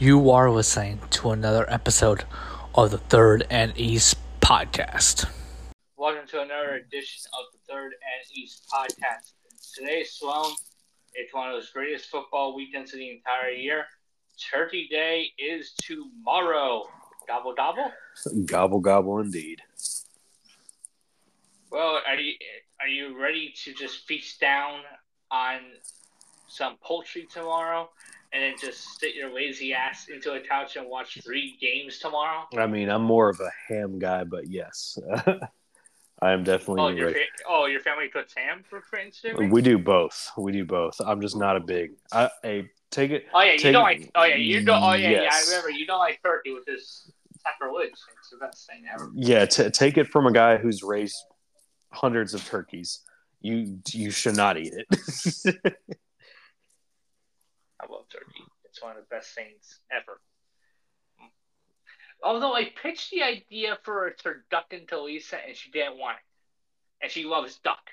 You are listening to another episode of the Third and East podcast. Welcome to another edition of the Third and East podcast. Today, Sloan, it's one of those greatest football weekends of the entire year. Turkey Day is tomorrow. Gobble gobble. Gobble gobble indeed. Well, are you are you ready to just feast down on some poultry tomorrow, and then just sit your lazy ass into a couch and watch three games tomorrow? I mean, I'm more of a ham guy, but yes, I am definitely. Oh, your fa- oh, your family cooks ham for Thanksgiving. We do both. We do both. I'm just not a big. I, I take it. Oh yeah, you don't like. Oh yeah, you don't. Oh yeah, yeah. I remember you don't like turkey, which is sacrilege. It's the best thing ever. Yeah, t- take it from a guy who's raised hundreds of turkeys. You you should not eat it. I love turkey. It's one of the best things ever. Although I pitched the idea for a turducken to Lisa and she didn't want it. And she loves duck.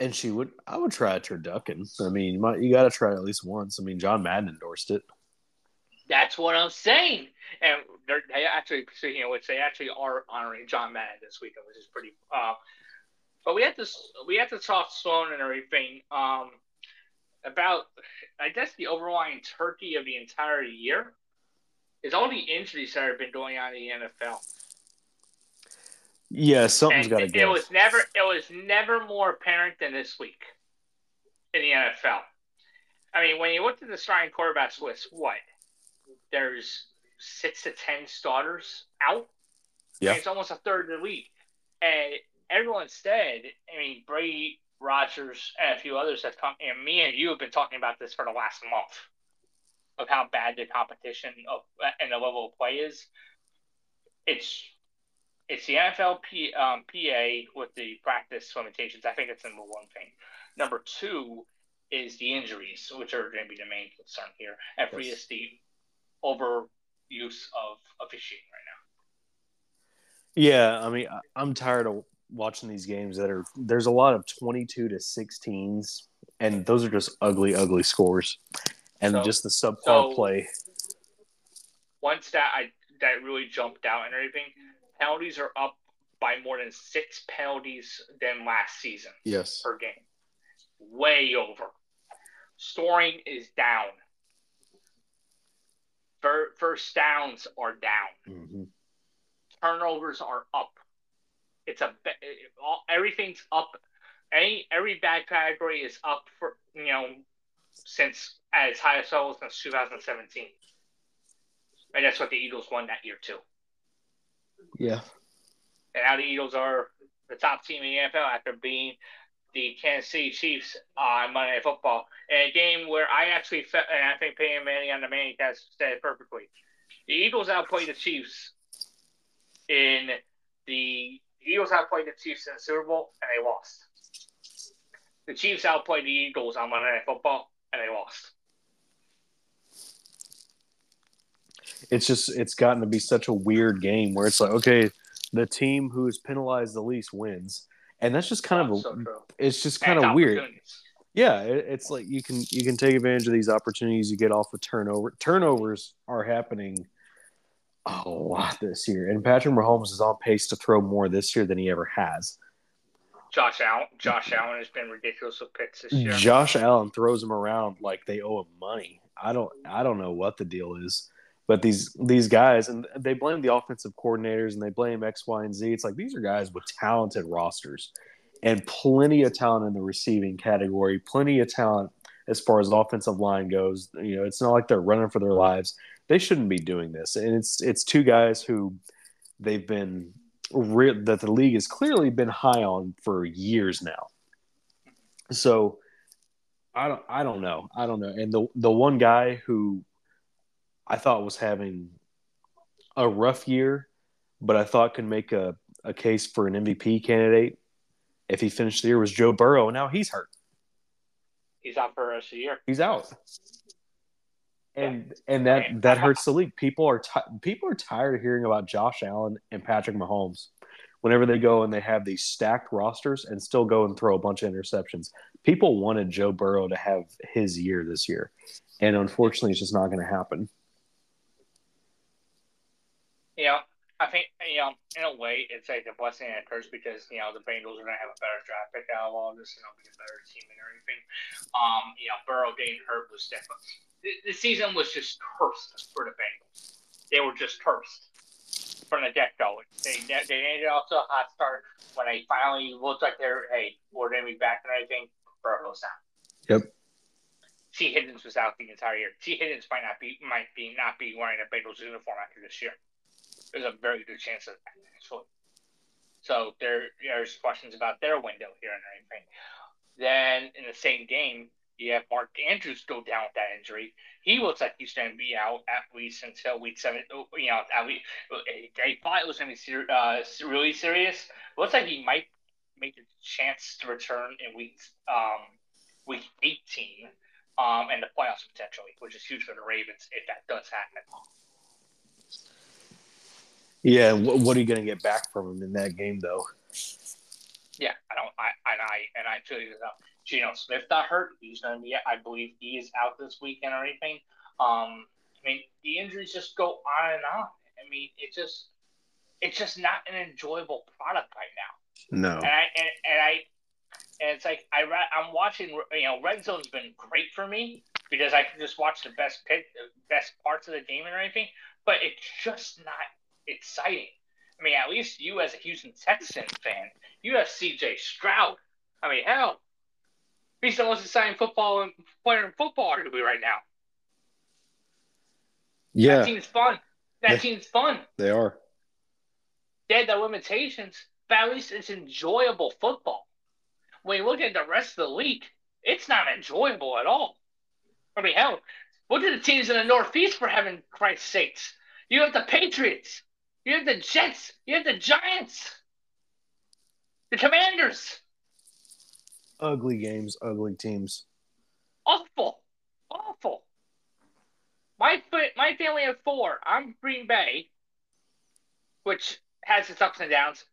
and she would. I would try a turducken. I mean, you, might, you got to try it at least once. I mean, John Madden endorsed it. That's what I'm saying. And they're, they actually, speaking of which, they actually are honoring John Madden this weekend, which is pretty. Uh, but we had to we had to talk Sloan and everything um, about, I guess, the overlying turkey of the entire year is all the injuries that have been going on in the NFL. Yeah, something's got to go. it was never it was never more apparent than this week in the NFL. I mean, when you look at the starting quarterbacks list, what there's six to ten starters out. Yeah. it's almost a third of the league, and everyone said, I mean, Brady, Rodgers, and a few others have come. And me and you have been talking about this for the last month of how bad the competition of and the level of play is. It's it's the NFL P, um, PA with the practice limitations. I think it's number one thing. Number two is the injuries, which are going to be the main concern here. And three Yes. is the overuse of officiating right now. Yeah, I mean, I- I'm tired of watching these games that are. There's a lot of 22 to 16s, and those are just ugly, ugly scores, and So- just the subpar so- play. One stat I, that really jumped out and everything penalties are up by more than six penalties than last season Yes. per game. Way over. scoring is down. First downs are down. hmm turnovers are up. It's a it- all, everything's up. Any every bad category is up for you know since at its highest level since 2017, and that's what the Eagles won that year too. Yeah. And now the Eagles are the top team in the NFL after being the Kansas City Chiefs uh, on Monday Night Football in a game where I actually felt, and I think Peyton Manning on the Manningcast said it perfectly. The Eagles outplayed the Chiefs in the Eagles outplayed the Chiefs in the Super Bowl and they lost. The Chiefs outplayed the Eagles on Monday Night Football and they lost. It's just it's gotten to be such a weird game where it's like, okay, the team who is penalized the least wins, and that's just kind of so it's just kind And of weird. Yeah, it, it's like you can you can take advantage of these opportunities you get off of turnover. Turnovers are happening a lot this year, and Patrick Mahomes is on pace to throw more this year than he ever has. Josh Allen, Josh Allen has been ridiculous with picks this year. Josh Allen throws them around like they owe him money. I don't I don't know what the deal is, but these these guys and they blame the offensive coordinators and they blame X, Y, and Z. It's like these are guys with talented rosters and plenty of talent in the receiving category, plenty of talent as far as the offensive line goes. You know, it's not like they're running for their lives. They shouldn't be doing this, and it's it's two guys who they've been re- that the league has clearly been high on for years now. So I don't I don't know. I don't know. And the the one guy who I thought was having a rough year, but I thought could make a, a case for an MVP candidate if he finished the year was Joe Burrow, and now he's hurt. He's out for the rest of the year. He's out. And and that that hurts the league. People are ti people are tired of hearing about Josh Allen and Patrick Mahomes. Whenever they go and they have these stacked rosters and still go and throw a bunch of interceptions, people wanted Joe Burrow to have his year this year, and unfortunately, it's just not going to happen. Yeah, I think you know, in a way, it's like a blessing and a curse because you know the Bengals are going to have a better draft pick out of all this, and they'll be a better team and everything. Um, you know, Burrow getting hurt was different. The, season was just cursed for the Bengals. They were just cursed from the get go. They they ended off to a hot start when they finally looked like they're hey, we're to be back and everything. Burrow goes down. Yep. Tee Higgins was out the entire year. Tee Higgins might not be might be not be wearing a Bengals uniform after this year there's a very good chance of that actually. So there, there's questions about their window here and everything. Then in the same game, you have Mark Andrews go down with that injury. He looks like he's going to be out at least until week seven. You know, at least they thought it was going to be ser- uh, really serious. looks like he might make a chance to return in week um, week 18 um, and the playoffs potentially, which is huge for the Ravens if that does happen. Yeah, what, what are you going to get back from him in that game, though? Yeah, I don't. I and I and I tell you Geno Smith got hurt. He's going to be. I believe he is out this weekend or anything. Um, I mean, the injuries just go on and on. I mean, it just it's just not an enjoyable product right now. No. And I and, and I and it's like I I'm watching. You know, Red Zone's been great for me because I can just watch the best pick, the best parts of the game and everything. But it's just not exciting. I mean, at least you as a Houston Texans fan, you have C.J. Stroud. I mean, hell, he's the most exciting football player in football, arguably right now. Yeah, that team's fun. That they, team's fun. They are. They had their limitations, but at least it's enjoyable football. When you look at the rest of the league, it's not enjoyable at all. I mean, hell, look at the teams in the Northeast for heaven Christ's sakes. You have the Patriots. You have the Jets. You have the Giants. The Commanders. Ugly games, ugly teams. Awful. Awful. My my family of four. I'm Green Bay, which has its ups and downs.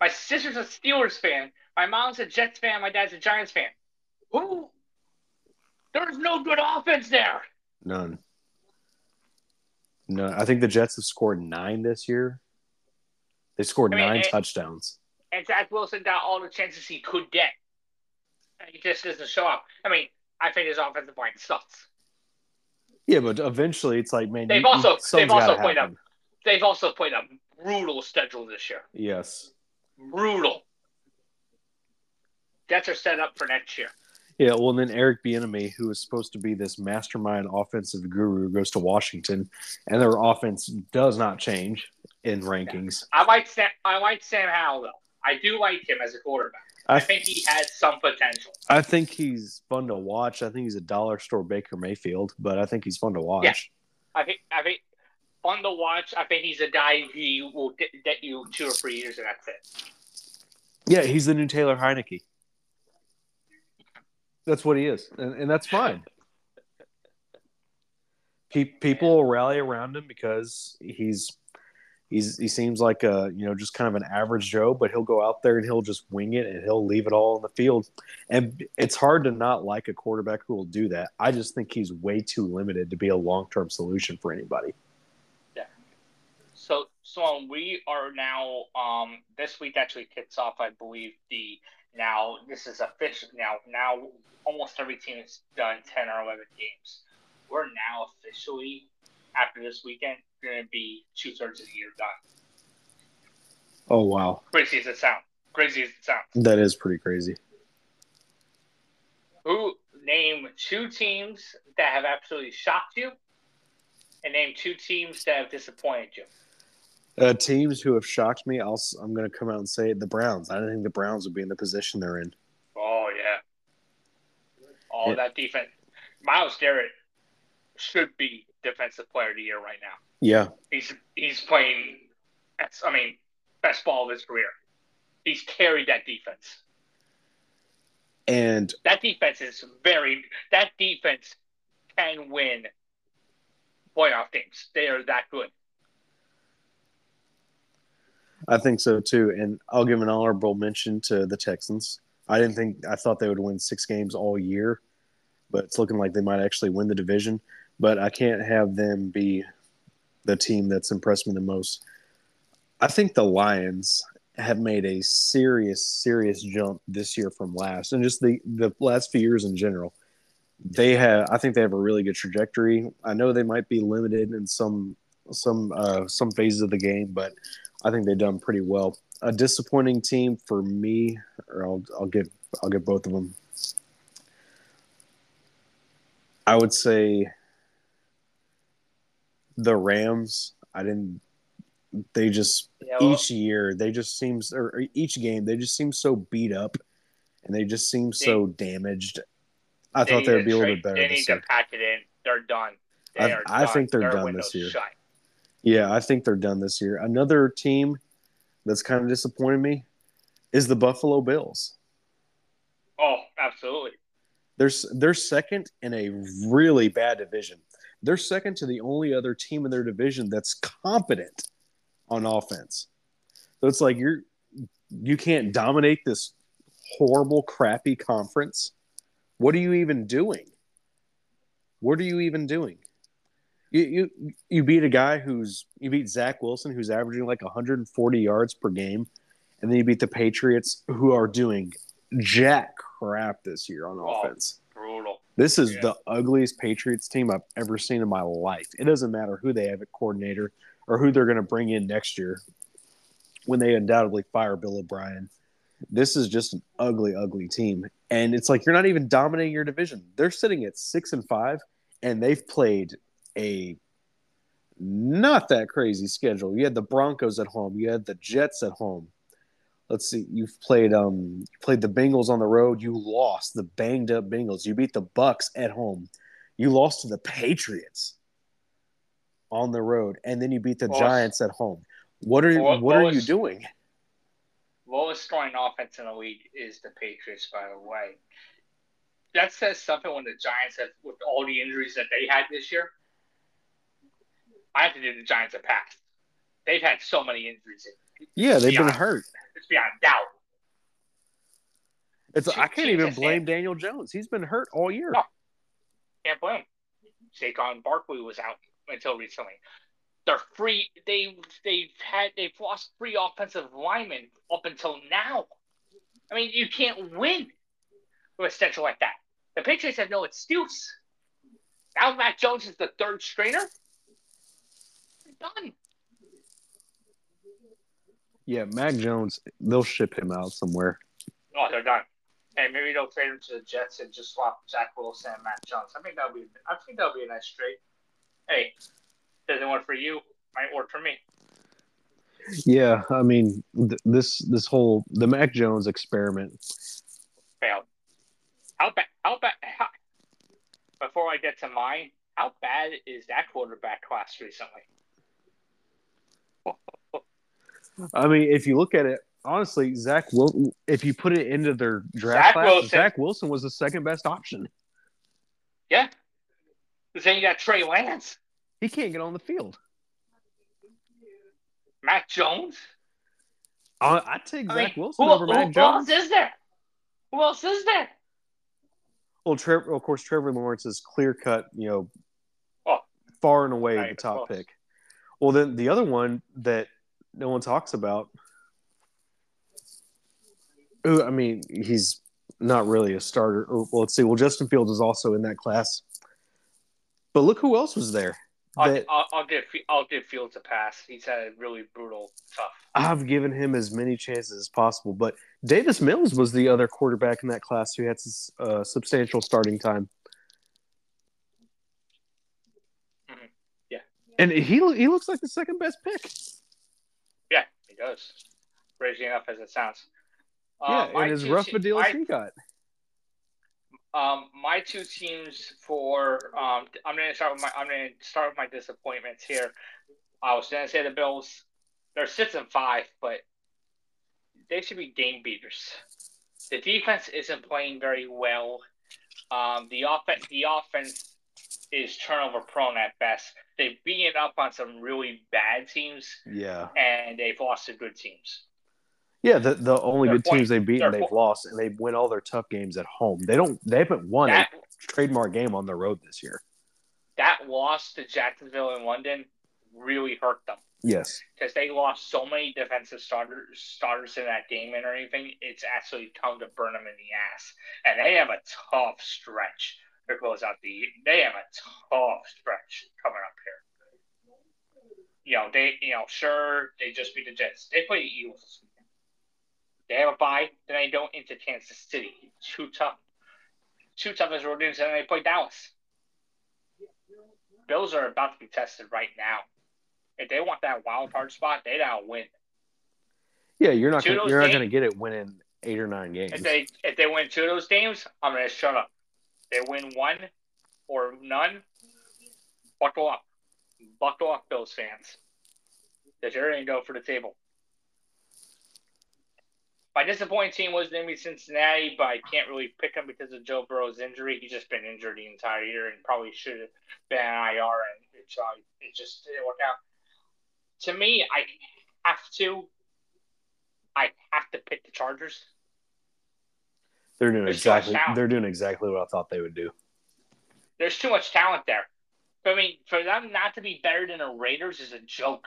My sister's a Steelers fan. My mom's a Jets fan. My dad's a Giants fan. Who? There's no good offense there. None. No, I think the Jets have scored nine this year. They scored I mean, nine and, touchdowns. And Zach Wilson got all the chances he could get. He just doesn't show up. I mean, I think his offensive line sucks. Yeah, but eventually it's like, man, they've you, also they've also played a they've also played a brutal schedule this year. Yes, brutal. Jets are set up for next year. Yeah, well, then Eric Bieniemy, who is supposed to be this mastermind offensive guru, goes to Washington, and their offense does not change in rankings. I like Sam. I like Sam Howell though. I do like him as a quarterback. I, I think he has some potential. I think he's fun to watch. I think he's a dollar store Baker Mayfield, but I think he's fun to watch. Yeah. I think I think fun to watch. I think he's a guy who will get, get you two or three years, and that's it. Yeah, he's the new Taylor Heinicke. That's what he is, and, and that's fine. People will rally around him because he's he's he seems like a you know just kind of an average Joe, but he'll go out there and he'll just wing it and he'll leave it all on the field. And it's hard to not like a quarterback who will do that. I just think he's way too limited to be a long term solution for anybody. Yeah. So so we are now um this week actually kicks off, I believe, the now this is official now now almost every team has done ten or eleven games. We're now officially after this weekend going to be two thirds of the year done. Oh wow! Crazy as it sounds. Crazy as it sounds. That is pretty crazy. Who name two teams that have absolutely shocked you, and name two teams that have disappointed you? Uh, teams who have shocked me, I'll, I'm going to come out and say the Browns. I do not think the Browns would be in the position they're in. Oh yeah. All yeah. that defense. Myles Garrett should be defensive player of the year right now. Yeah. He's he's playing I mean, best ball of his career. He's carried that defense. And that defense is very that defense can win playoff games. They are that good. I think so too. And I'll give an honorable mention to the Texans. I didn't think I thought they would win six games all year, but it's looking like they might actually win the division. But I can't have them be the team that's impressed me the most. I think the Lions have made a serious, serious jump this year from last, and just the the last few years in general. They have, I think, they have a really good trajectory. I know they might be limited in some some uh, some phases of the game, but I think they've done pretty well. A disappointing team for me, or I'll I'll give I'll give both of them. I would say the Rams. I didn't. They just Yeah, well, each year they just seems or each game they just seem so beat up, and they just seem so damaged. I they thought they would be a little bit better They this need year. to pack it in. They're done. They I- are I think they're Their done this year. shut. Yeah, I think they're done this year. Another team that's kind of disappointed me is the Buffalo Bills. Oh, absolutely. They're they're second in a really bad division. They're second to the only other team in their division that's competent on offense. So it's like you're you can't dominate this horrible, crappy conference. What are you even doing? What are you even doing? You you you beat a guy who's you beat Zach Wilson who's averaging like 140 yards per game, and then you beat the Patriots who are doing jack crap this year on Oh. offense. This is Yeah. the ugliest Patriots team I've ever seen in my life. It doesn't matter who they have at coordinator or who they're going to bring in next year when they undoubtedly fire Bill O'Brien. This is just an ugly, ugly team. And it's like you're not even dominating your division. They're sitting at six and five, and they've played a not that crazy schedule. You had the Broncos at home, you had the Jets at home. Let's see, you've played um you played the Bengals on the road, you lost the banged up Bengals. You beat the Bucs at home. You lost to the Patriots on the road, and then you beat the Well, Giants at home. What are well, what are you doing? Lowest scoring offense in the league is the Patriots, by the way. That says something when the Giants have, with all the injuries that they had this year. I have to do the Giants a pass. They've had so many injuries. Yeah, they've been hurt. It's beyond doubt. It's I can't even blame Daniel Jones. He's been hurt all year. No. Can't blame. Saquon Barkley was out until recently. They're free. They they've had they've lost three offensive linemen up until now. I mean, you can't win with a schedule like that. The Patriots have no excuse. Now Mac Jones is the third strainer. They're done. Yeah, Mac Jones, they'll ship him out somewhere. Oh, they're done. And maybe they'll trade him to the Jets and just swap Zach Wilson and Mac Jones. I think that'll be I think that'll be a nice trade. Hey, doesn't work for you, might work for me. Yeah, I mean th- this this whole the Mac Jones experiment. failed. How bad? How bad? How, before I get to mine, how bad is that quarterback class recently? I mean, if you look at it honestly, Zach Wil- if you put it into their draft Zach class, Wilson. Zach Wilson was the second best option. Yeah. Because then you got Trey Lance, He can't get on the field. Mac Jones. I I'd take I Zach mean, Wilson who, over who- Mac who Jones. else is there? Who else is there? Well, Trevor, of course, Trevor Lawrence is clear cut, you know, Oh. far and away Not the top pick. Well, then the other one that no one talks about, who I mean, he's not really a starter. Or, well, let's see. Well, Justin Fields is also in that class, but look who else was there. I'll, That I'll, I'll give I'll give Fields a pass. He's had a really brutal, tough. I've given him as many chances as possible, but Davis Mills was the other quarterback in that class who had uh, substantial starting time. Mhm. Yeah. and he he looks like the second best pick. Yeah, he does. Crazy enough as it sounds. Yeah, Uh, my and as rough te- a deal as he got. Um, my two teams for um, I'm gonna start with my I'm gonna start with my disappointments here. I was gonna say the Bills. They're six and five, but they should be game beaters. The defense isn't playing very well. Um, the offense the offense is turnover prone at best. They've beaten up on some really bad teams, Yeah, and they've lost to good teams. yeah. The the only good teams they've beaten, they've lost, and they win all their tough games at home. They don't. They haven't won That a trademark game on the road this year. that loss to Jacksonville and London really hurt them Yes. because they lost so many defensive starters starters in that game and everything. It's actually come to burn them in the ass, and they have a tough stretch to close out the. They have a tough stretch coming up here. You know they, you know, sure they just beat the Jets. They play the Eagles this weekend. They have a bye, then they don't into Kansas City. Two tough, Too two toughest road games, and then they play Dallas. Bills are about to be tested right now. If they want that wild card spot, they gotta win. Yeah, you're not gonna, you're not going to get it winning eight or nine games. If they if they win two of those games, I'm gonna shut up. They win one or none, buckle up, buckle up, Bills fans. Because you're go for the table. My disappointing team was going to be Cincinnati, but I can't really pick them because of Joe Burrow's injury. He's just been injured the entire year and probably should have been on IR, and it, it just didn't work out. To me, I have to, I have to pick the Chargers. They're doing There's exactly they're doing exactly what I thought they would do. There's too much talent there. I mean, for them not to be better than the Raiders is a joke.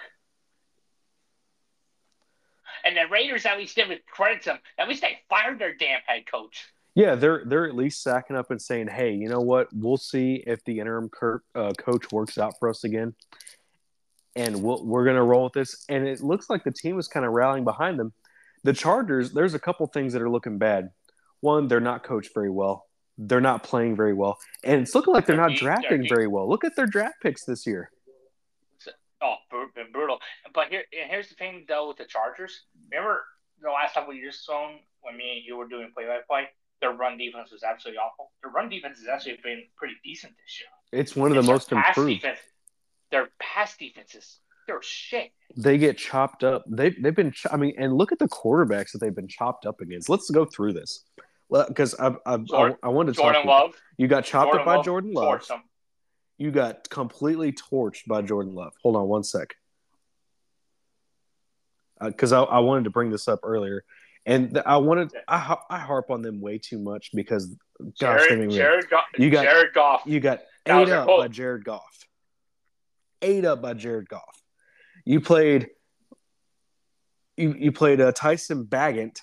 And the Raiders at least didn't credit them. At least they fired their damn head coach. Yeah, they're they're at least sacking up and saying, "Hey, you know what? We'll see if the interim cur- uh, coach works out for us again, and we'll, we're going to roll with this." And it looks like the team is kind of rallying behind them. The Chargers, there's a couple things that are looking bad. One, they're not coached very well. They're not playing very well, and it's looking like they're not drafting very well. Look at their draft picks this year. Oh, been brutal. But here, here's the thing, though, with the Chargers. Remember the last couple of years, so when me and you were doing play-by-play, their run defense was absolutely awful. Their run defense has actually been pretty decent this year. It's one of the It's their most improved. Defense, their pass defenses, they're shit. they get chopped up. They they've been. Ch- I mean, and look at the quarterbacks that they've been chopped up against. Let's go through this because I I, I Jordan- I wanted to Jordan talk. Love, You got chopped Jordan up by Love Jordan Love. You got completely torched by Jordan Love. Hold on one sec. Because I, I wanted to bring this up earlier, and th- I wanted I, I harp on them way too much because gosh, Jared, Jared, Goff, You got- Jared Goff. you got ate up by Jared Goff. Ate up by Jared Goff. You played. You you played uh, Tyson Bagent,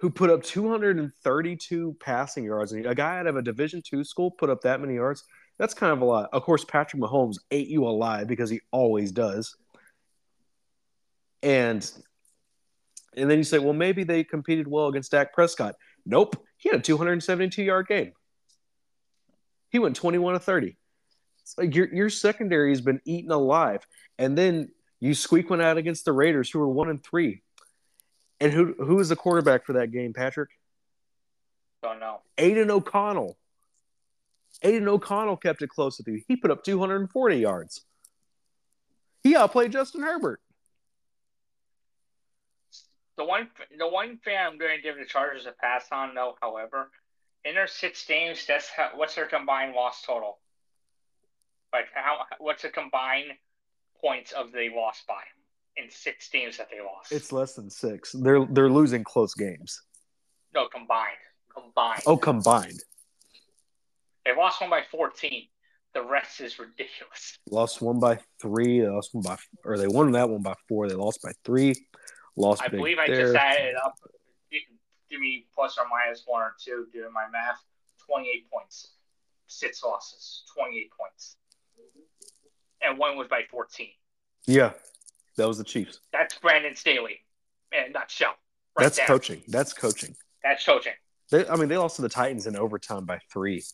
who put up 232 passing yards. And A guy out of a Division two school put up that many yards. That's kind of a lot. Of course, Patrick Mahomes ate you alive because he always does. And and then you say, well, maybe they competed well against Dak Prescott. Nope, he had a 272 yard game. He went 21 to 30. It's like your your secondary has been eaten alive, and then you squeak one out against the Raiders, who were one and three. And who who was the quarterback for that game, Patrick? Don't know. Aidan O'Connell. Aidan O'Connell kept it close with you. He put up 240 yards. He outplayed Justin Herbert. The one, the one thing I'm going to give the Chargers a pass on, though, however, in their six games, that's how, what's their combined loss total? Like how? What's the combined points of the loss by in six games that they lost? It's less than six. They're they're losing close games. no combined. Combined. Oh, combined. They lost one by 14. The rest is ridiculous. Lost one by three. They lost one by, or they won that one by four. They lost by three. Lost. I believe I there. just added up. Give- Give me plus or minus one or two doing my math. 28 points. Six losses. 28 points. And one was by 14. Yeah, that was the Chiefs. That's Brandon Staley in a nutshell. Right That's there. coaching. That's coaching. That's coaching. They, I mean, they lost to the Titans in overtime by three.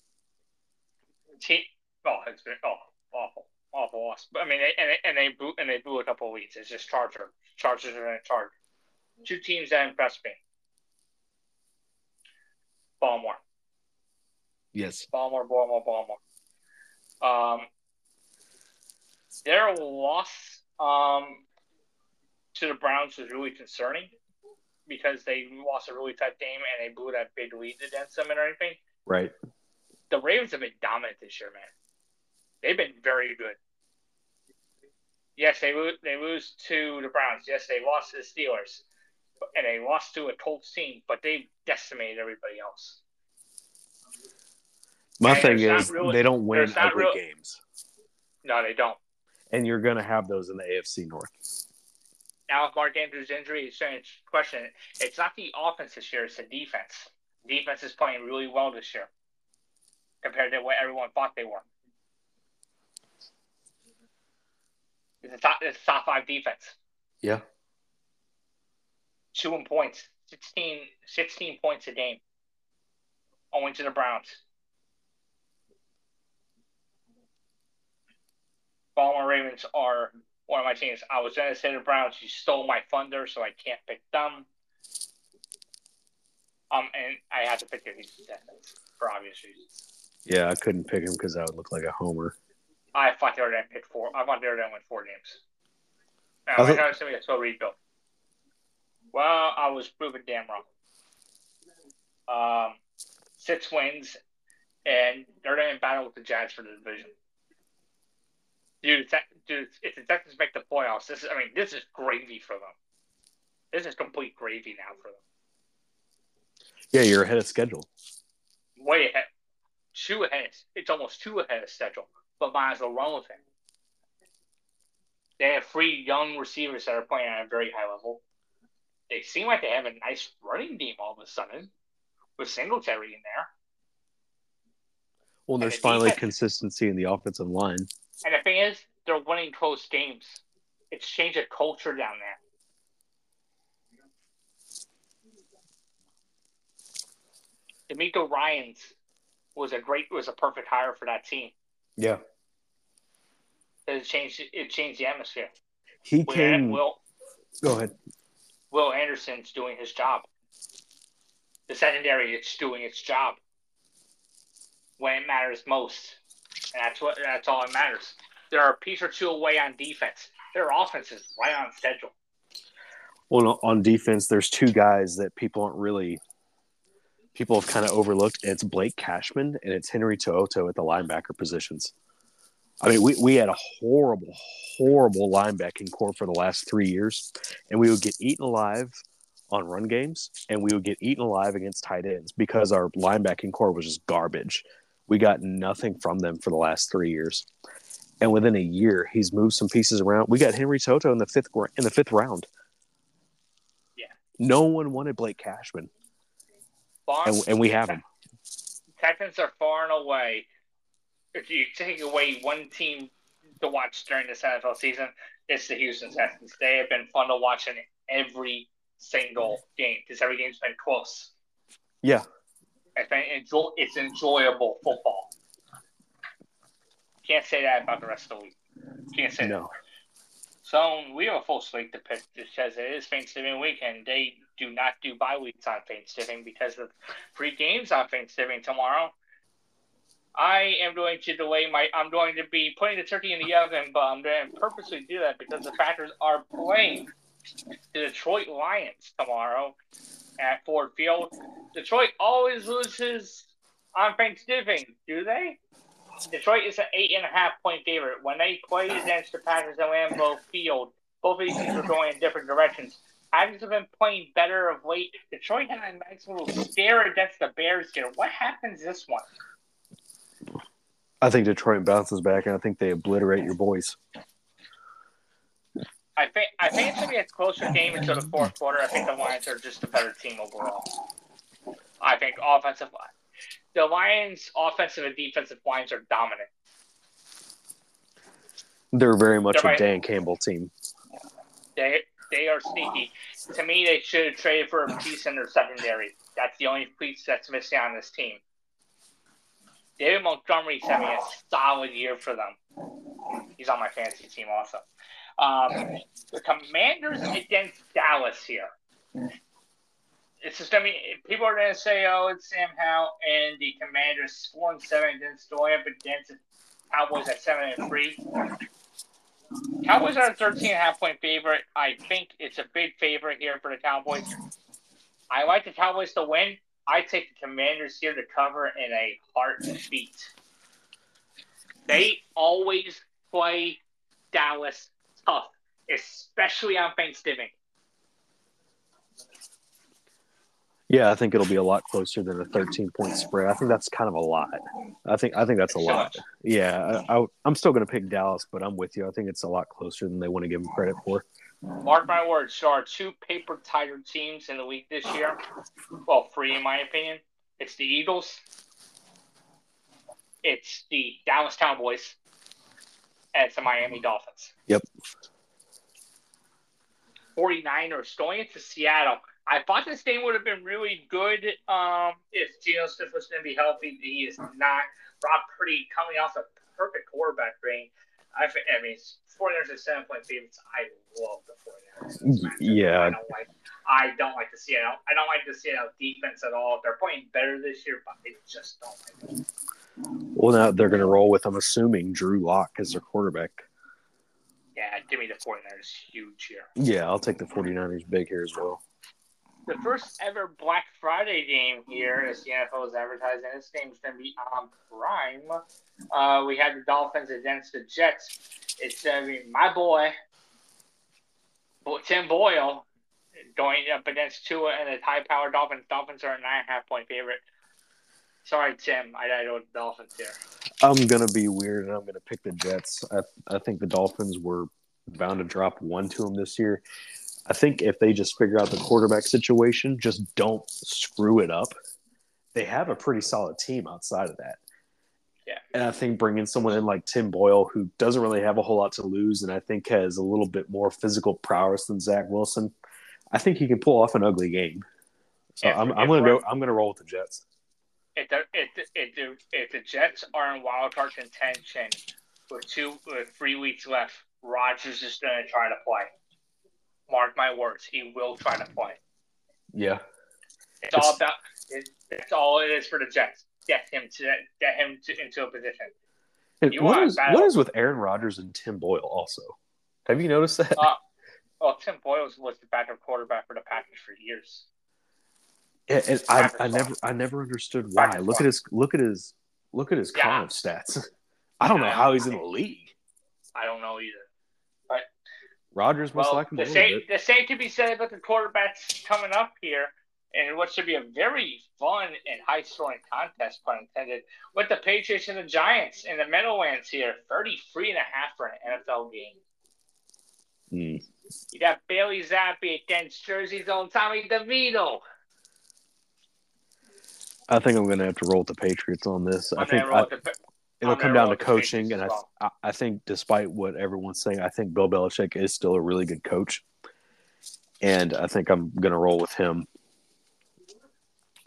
Team. Oh, it's been oh, awful, awful loss. But I mean, they, and they, and they blew and they blew a couple of leads. It's just Charger. Chargers are in charge. Two teams that impressed me. Baltimore. Yes. Baltimore, Baltimore, Baltimore. Um, their loss um, to the Browns was really concerning because they lost a really tight game and they blew that big lead against them and everything. Right. The Ravens have been dominant this year, man. They've been very good. Yes, they lose. They lose to the Browns. Yes, they lost to the Steelers, and they lost to a Colts team. But they decimated everybody else. My And thing is really- they don't win ugly real- games. No, they don't. And you're going to have those in the AFC North. Now, with Mark Andrews' injury, it's a question. It's not the offense this year; it's the defense. Defense is playing really well this year compared to what everyone thought they were. It's a top, it's a top five defense. Yeah. Two in points, 16, 16 points a game. Owing to the Browns. Baltimore Ravens are one of my teams. I was say the Browns. You stole my thunder, so I can't pick them. Um, and I had to pick the Texans for obvious reasons. Yeah, I couldn't pick him because I would look like a homer. I thought they were going to pick four. I thought they were going to win four games. Now, I I thought- know it's going to be a slow rebuild. Well, I was proven damn wrong. Um, six wins, and they're going to battle with the Jags for the division. Dude, Te- dude, if the Texans make the playoffs, this is, I mean, this is gravy for them. This is complete gravy now for them. Yeah, you're ahead of schedule. Way ahead. Two ahead. It's almost two ahead of schedule, but might as well run with it. They have three young receivers that are playing at a very high level. They seem like they have a nice running game all of a sudden, with Singletary in there. Well, there's finally consistency in the offensive line. And the thing is, they're winning close games. It's changed the culture down there. DeMeco Ryans was a great, was a perfect hire for that team. Yeah. It changed, it changed the atmosphere. He Will, came. Will, Go ahead. Will Anderson's doing his job. The secondary it's doing its job when it matters most. And that's what that's all that matters. They're a piece or two away on defense. Their offense is right on schedule. Well, on defense, there's two guys that people aren't really. People have kind of overlooked. It's Blake Cashman and it's Henry To'oTo'o at the linebacker positions. I mean, we, we had a horrible, horrible linebacking core for the last three years, and we would get eaten alive on run games, and we would get eaten alive against tight ends because our linebacking core was just garbage. We got nothing from them for the last three years, and within a year, he's moved some pieces around. We got Henry To'oTo'o in the fifth in the fifth round. Yeah. no one wanted Blake Cashman, Far, and, and we have him. Texans are far and away. If you take away one team to watch during this NFL season, it's the Houston Texans. They have been fun to watch in every single game because every game's been close. Yeah, It's enjoy- it's enjoyable football. Can't say that about the rest of the week. Can't say that. no, So we have a full slate to pick because it is Thanksgiving weekend. They do not do bye weeks on Thanksgiving because of free games on Thanksgiving tomorrow. I am going to delay my. I'm going to be putting the turkey in the oven, but I'm going to purposely do that because the Packers are playing the Detroit Lions tomorrow at Ford Field. Detroit always loses on Thanksgiving, do they? Detroit is an eight and a half point favorite. When they play against the Packers at Lambeau Field, both of these teams are going in different directions. Packers have been playing better of late. Detroit had a nice little stare against the Bears here. What happens this one? I think Detroit bounces back, and I think they obliterate your boys. I think I think it's gonna be a closer game until the fourth quarter. I think the Lions are just a better team overall. I think offensive line, the Lions offensive and defensive lines are dominant. They're very much They're a right. Dan Campbell team. They they are sneaky. To me, they should have traded for a piece in their secondary. That's the only piece that's missing on this team. David Montgomery's having a solid year for them. He's on my fantasy team also. Um, the Commanders against Dallas here. It's just, I mean, people are gonna say, "Oh, it's Sam Howell and the Commanders four and seven against going up against the Cowboys at seven and three." Cowboys are a 13 and a half point favorite. I think it's a big favorite here for the Cowboys. I like the Cowboys to win. I take the Commanders here to cover in a heartbeat. They always play Dallas tough, especially on Thanksgiving. Yeah, I think it'll be a lot closer than a 13 point spread. I think that's kind of a lot. I think I think that's a lot. Yeah, I, I'm still going to pick Dallas, but I'm with you. I think it's a lot closer than they want to give them credit for. Mark my words, there are two paper tiger teams in the week this year. Well, three in my opinion. It's the Eagles, it's the Dallas Cowboys, and it's the Miami Dolphins. Yep. 49ers going into Seattle. I thought this game would have been really good um, if Geno Smith was going to be healthy. He is not. Brock Purdy coming off a perfect quarterback rating. I, thi- I mean, 49ers are seven point favorites. I love the 49ers. Yeah. I don't like. I don't like the Seattle. I don't like the Seattle defense at all. They're playing better this year, but I just don't like it. Well, now they're going to roll with, I'm assuming, Drew Lock as their quarterback. Yeah, give me the 49ers huge here. Yeah, I'll take the 49ers big here as well. the first ever Black Friday game here, as the NFL is advertising. This game's going to be on Prime. Uh, we have the Dolphins against the Jets. It's going to be my boy, Tim Boyle, going up against Tua and the high-powered Dolphins. Dolphins are a nine and a half point favorite. Sorry, Tim. I I don't Dolphins here. I'm going to be weird and I'm going to pick the Jets. I, I think the Dolphins were bound to drop one to them this year. I think if they just figure out the quarterback situation, just don't screw it up. They have a pretty solid team outside of that. Yeah. And I think bringing someone in like Tim Boyle, who doesn't really have a whole lot to lose, and I think has a little bit more physical prowess than Zach Wilson, I think he can pull off an ugly game. So If- I'm, I'm going to go. I'm going to roll with the Jets. If the, if the, if the, if the Jets are in wild card contention with two with three weeks left, Rodgers is going to try to play. Mark my words, he will try to play. Yeah. It's, all about. It, it's all it is for the Jets. Get him to get him to, into a position. You what is what is with Aaron Rodgers and Tim Boyle? Also, have you noticed that? Uh, Well, Tim Boyle was the backup quarterback for the Packers for years. And, and I, I never I never understood why. Look at his look at his look at his Yeah. college stats. I don't know how he's in the league. I don't know either. Rodgers must Well, like him a the little same bit. the same can be said about the quarterbacks coming up here, and what should be a very fun and high scoring contest, pun intended, with the Patriots and the Giants in the Meadowlands here, 33 and a half for an NFL game. Mm. You got Bailey Zappe against Jersey's own Tommy DeVito. I think I'm going to have to roll with the Patriots on this. I I'm think I, the- it'll come down to coaching, and I, well. I I think despite what everyone's saying, I think Bill Belichick is still a really good coach, and I think I'm going to roll with him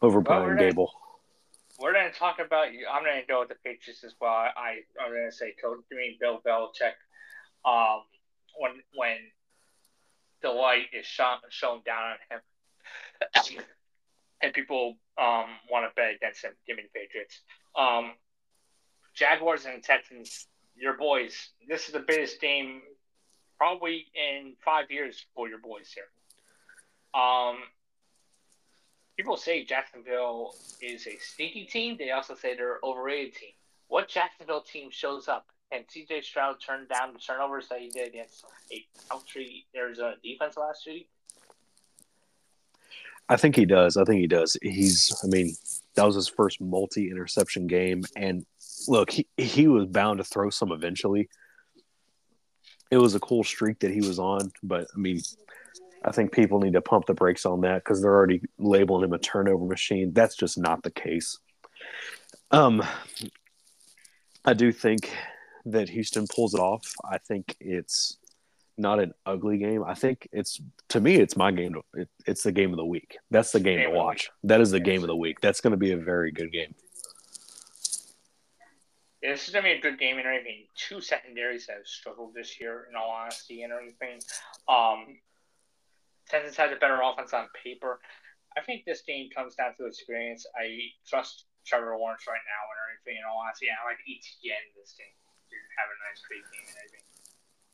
over Well, Brian Daboll. We're going to talk about you. I'm going to go with the Patriots as well. I, I'm going to say Coach, I mean Bill Belichick. Um, when when the light is shone, shown down on him, and people um want to bet against him, give me the Patriots. Um, Jaguars and Texans, your boys. This is the biggest game probably in five years for your boys here. Um, people say Jacksonville is a sneaky team. They also say they're overrated team. What Jacksonville team shows up? And CJ Stroud turned down the turnovers that he did against a country Arizona defense last week. I think he does. I think he does. He's. I mean, that was his first multi-interception game, and look, he he was bound to throw some eventually. It was a cool streak that he was on, but I mean, I think people need to pump the brakes on that because they're already labeling him a turnover machine. That's just not the case. Um, I do think that Houston pulls it off. I think it's not an ugly game. I think it's to me, it's my game. To, it, it's the game of the week. That's the game, Game to watch. That is the game of the week. That's going to be a very good game. Yeah, this is gonna be a good game and everything. Two secondaries have struggled this year, in all honesty, and everything. Um, Texans has a better offense on paper. I think this game comes down to experience. I trust Trevor Lawrence right now and everything. In all honesty, I like ETN this game to have a nice great game and everything.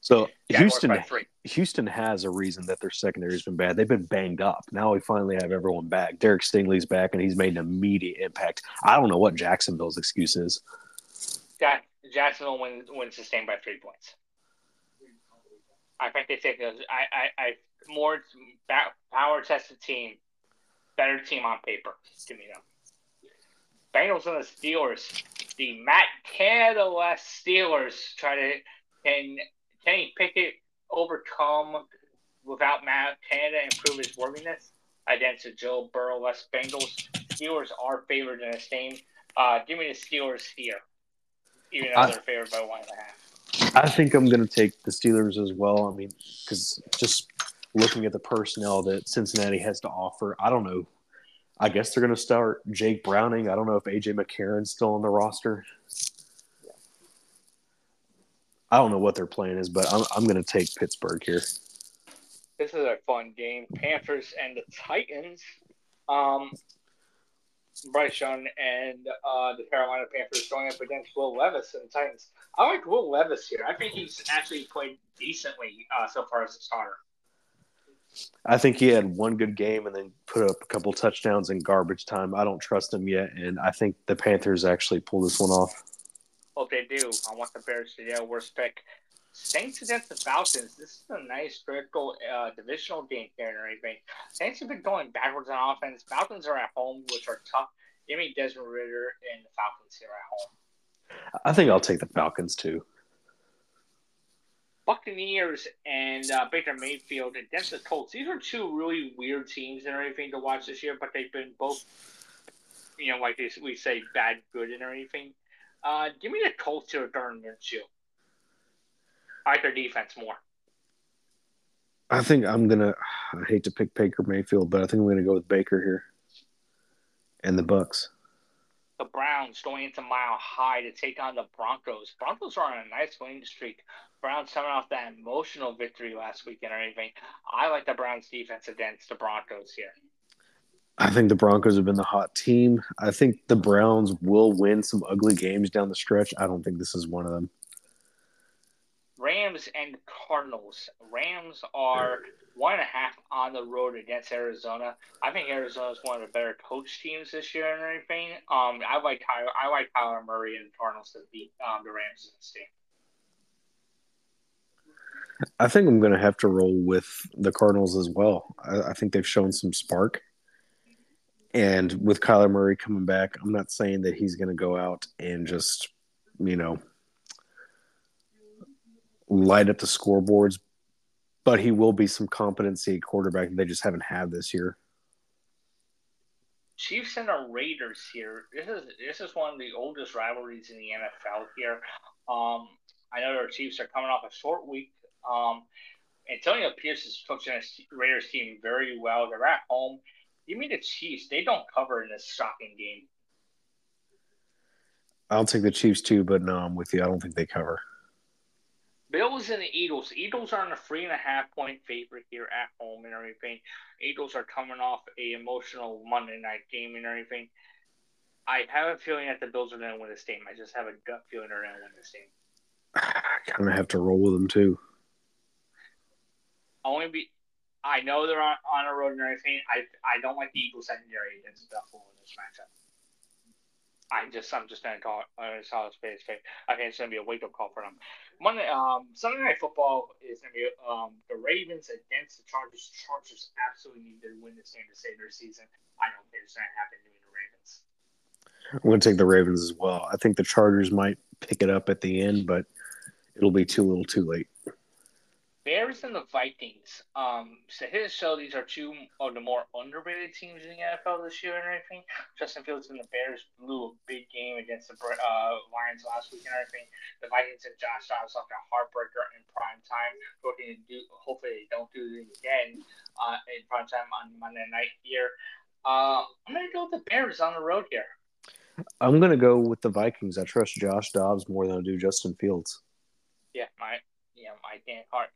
So Jaguars Houston. Houston has a reason that their secondary has been bad. They've been banged up. Now we finally have everyone back. Derek Stingley's back, and he's made an immediate impact. I don't know what Jacksonville's excuse is. Jack, Jacksonville wins wins game by three points. I think they take those. I I, I more power tested team better team on paper. to me them. Bengals and the Steelers. The Matt Canada Steelers try to can Kenny Pickett overcome without Matt Canada improve his worthiness against the Joe Burrow West Bengals. Steelers are favored in this game. Uh, give me the Steelers here, even though I, they're favored by one and a half. I think I'm going to take the Steelers as well. I mean, because just looking at the personnel that Cincinnati has to offer, I don't know. I guess they're going to start Jake Browning. I don't know if AJ McCarron's still on the roster. I don't know what their plan is, but I'm, I'm going to take Pittsburgh here. This is a fun game. Panthers and the Titans. Um, Bryce Young and uh, the Carolina Panthers going up against Will Levis and the Titans. I like Will Levis here. I think he's actually played decently uh, so far as a starter. I think he had one good game and then put up a couple touchdowns in garbage time. I don't trust him yet, and I think the Panthers actually pull this one off. Hope they do. I want the Bears to get a worst pick. Saints against the Falcons. This is a nice critical uh, divisional game here and everything. Saints have been going backwards on offense. Falcons are at home, which are tough. Give me Desmond Ridder and the Falcons here at home. I think I'll take the Falcons too. Buccaneers and uh, Baker Mayfield against the Colts. These are two really weird teams and everything to watch this year, but they've been both, you know, like we say, bad, good, and everything. Uh, give me the Colts here Gardner Minshew. I like their defense more. I think I'm gonna. I hate to pick Baker Mayfield, but I think I'm gonna go with Baker here, and the Bucs. The Browns going into Mile High to take on the Broncos. Broncos are on a nice winning streak. Browns coming off that emotional victory last weekend or anything. I like the Browns defense against the Broncos here. I think the Broncos have been the hot team. I think the Browns will win some ugly games down the stretch. I don't think this is one of them. Rams and Cardinals. Rams are one and a half on the road against Arizona. I think Arizona is one of the better coach teams this year and everything. Um, I like Kyler, I like Kyler Murray and Cardinals to beat um, the Rams in this game. I think I'm going to have to roll with the Cardinals as well. I, I think they've shown some spark. And with Kyler Murray coming back, I'm not saying that he's going to go out and just, you know, light up the scoreboards, but he will be some competency quarterback they just haven't had this year. Chiefs and the Raiders here. This is this is one of the oldest rivalries in the NFL here. Um, I know our Chiefs are coming off a short week. Um, Antonio Pierce is coaching a Raiders team very well. They're at home. Give me the Chiefs. They don't cover in this shocking game. I'll take the Chiefs too, but no, I'm with you. I don't think they cover. Bills and the Eagles. Eagles are in a three and a half point favorite here at home and everything. Eagles are coming off a emotional Monday night game and everything. I have a feeling that the Bills are going to win this game. I just have a gut feeling they're going to win this game. I kind of have to roll with them too. Only be, I know they're on, on a road and everything. I I don't like the Eagles secondary against Buffalo in this matchup. I just I'm just gonna call it uh, solid space. I think it's gonna be a wake up call for them. Monday, um, Sunday night football is gonna be um the Ravens against the Chargers. Chargers absolutely need to win this game to save their season. I don't think it's gonna happen to the Ravens. I'm gonna take the Ravens as well. I think the Chargers might pick it up at the end, but it'll be too little, too late. Bears and the Vikings. Um, so his show these are two of the more underrated teams in the NFL this year and everything. Justin Fields and the Bears blew a big game against the uh, Lions last week and everything. The Vikings and Josh Dobbs like a heartbreaker in prime time. To do, hopefully they don't do it again uh, in prime time on Monday night here. Uh, I'm gonna go with the Bears on the road here. I'm gonna go with the Vikings. I trust Josh Dobbs more than I do Justin Fields. Yeah, my yeah, my damn heart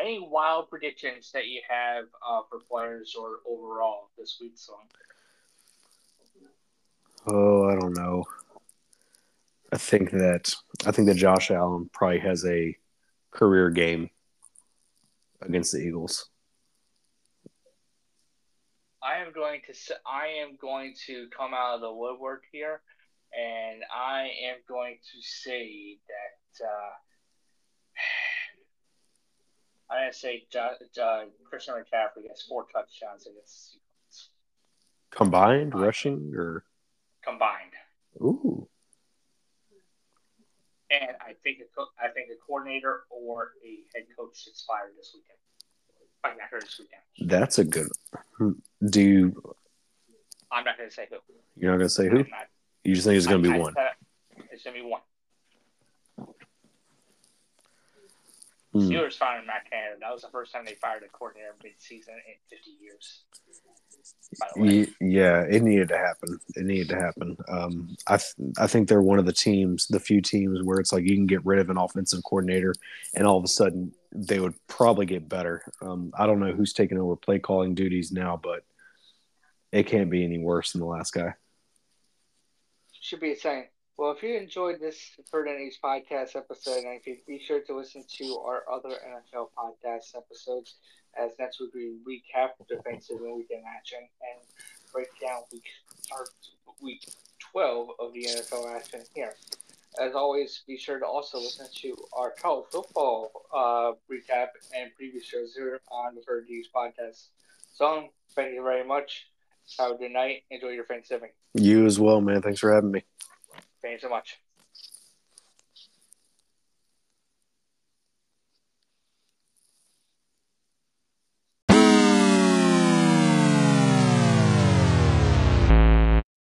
any wild predictions that you have uh, for players or overall this week's song? Oh, I don't know. I think that I think that Josh Allen probably has a career game against the Eagles. I am going to I am going to come out of the woodwork here, and I am going to say that uh, I'm gonna say uh, Christian McCaffrey gets four touchdowns against the Seahawks. Combined rushing or combined. ooh. And I think a co- I think a coordinator or a head coach gets fired this weekend. Like I heard this weekend. That's a good. Do you? I'm not going to say who. You're not gonna say who? Not- You just think it's gonna be I- I- one. It's going to be one. Hmm. Steelers firing Matt Canada. That was the first time they fired a coordinator mid-season in 50 years. By the way, Ye- Yeah, it needed to happen. It needed to happen. Um, I th- I think they're one of the teams, the few teams where it's like you can get rid of an offensive coordinator, and all of a sudden they would probably get better. Um, I don't know who's taking over play calling duties now, but it can't be any worse than the last guy. should be saying, well, if you enjoyed this East podcast episode, and if you be sure to listen to our other NFL podcast episodes, as next week we recap defensive and weekend action and break down week or week 12 of the NFL action here. As always, be sure to also listen to our college football uh, recap and previous shows here on the and podcast. So, thank you very much. Have a good night. Enjoy your Thanksgiving. You as well, man. Thanks for having me. Thank you so much.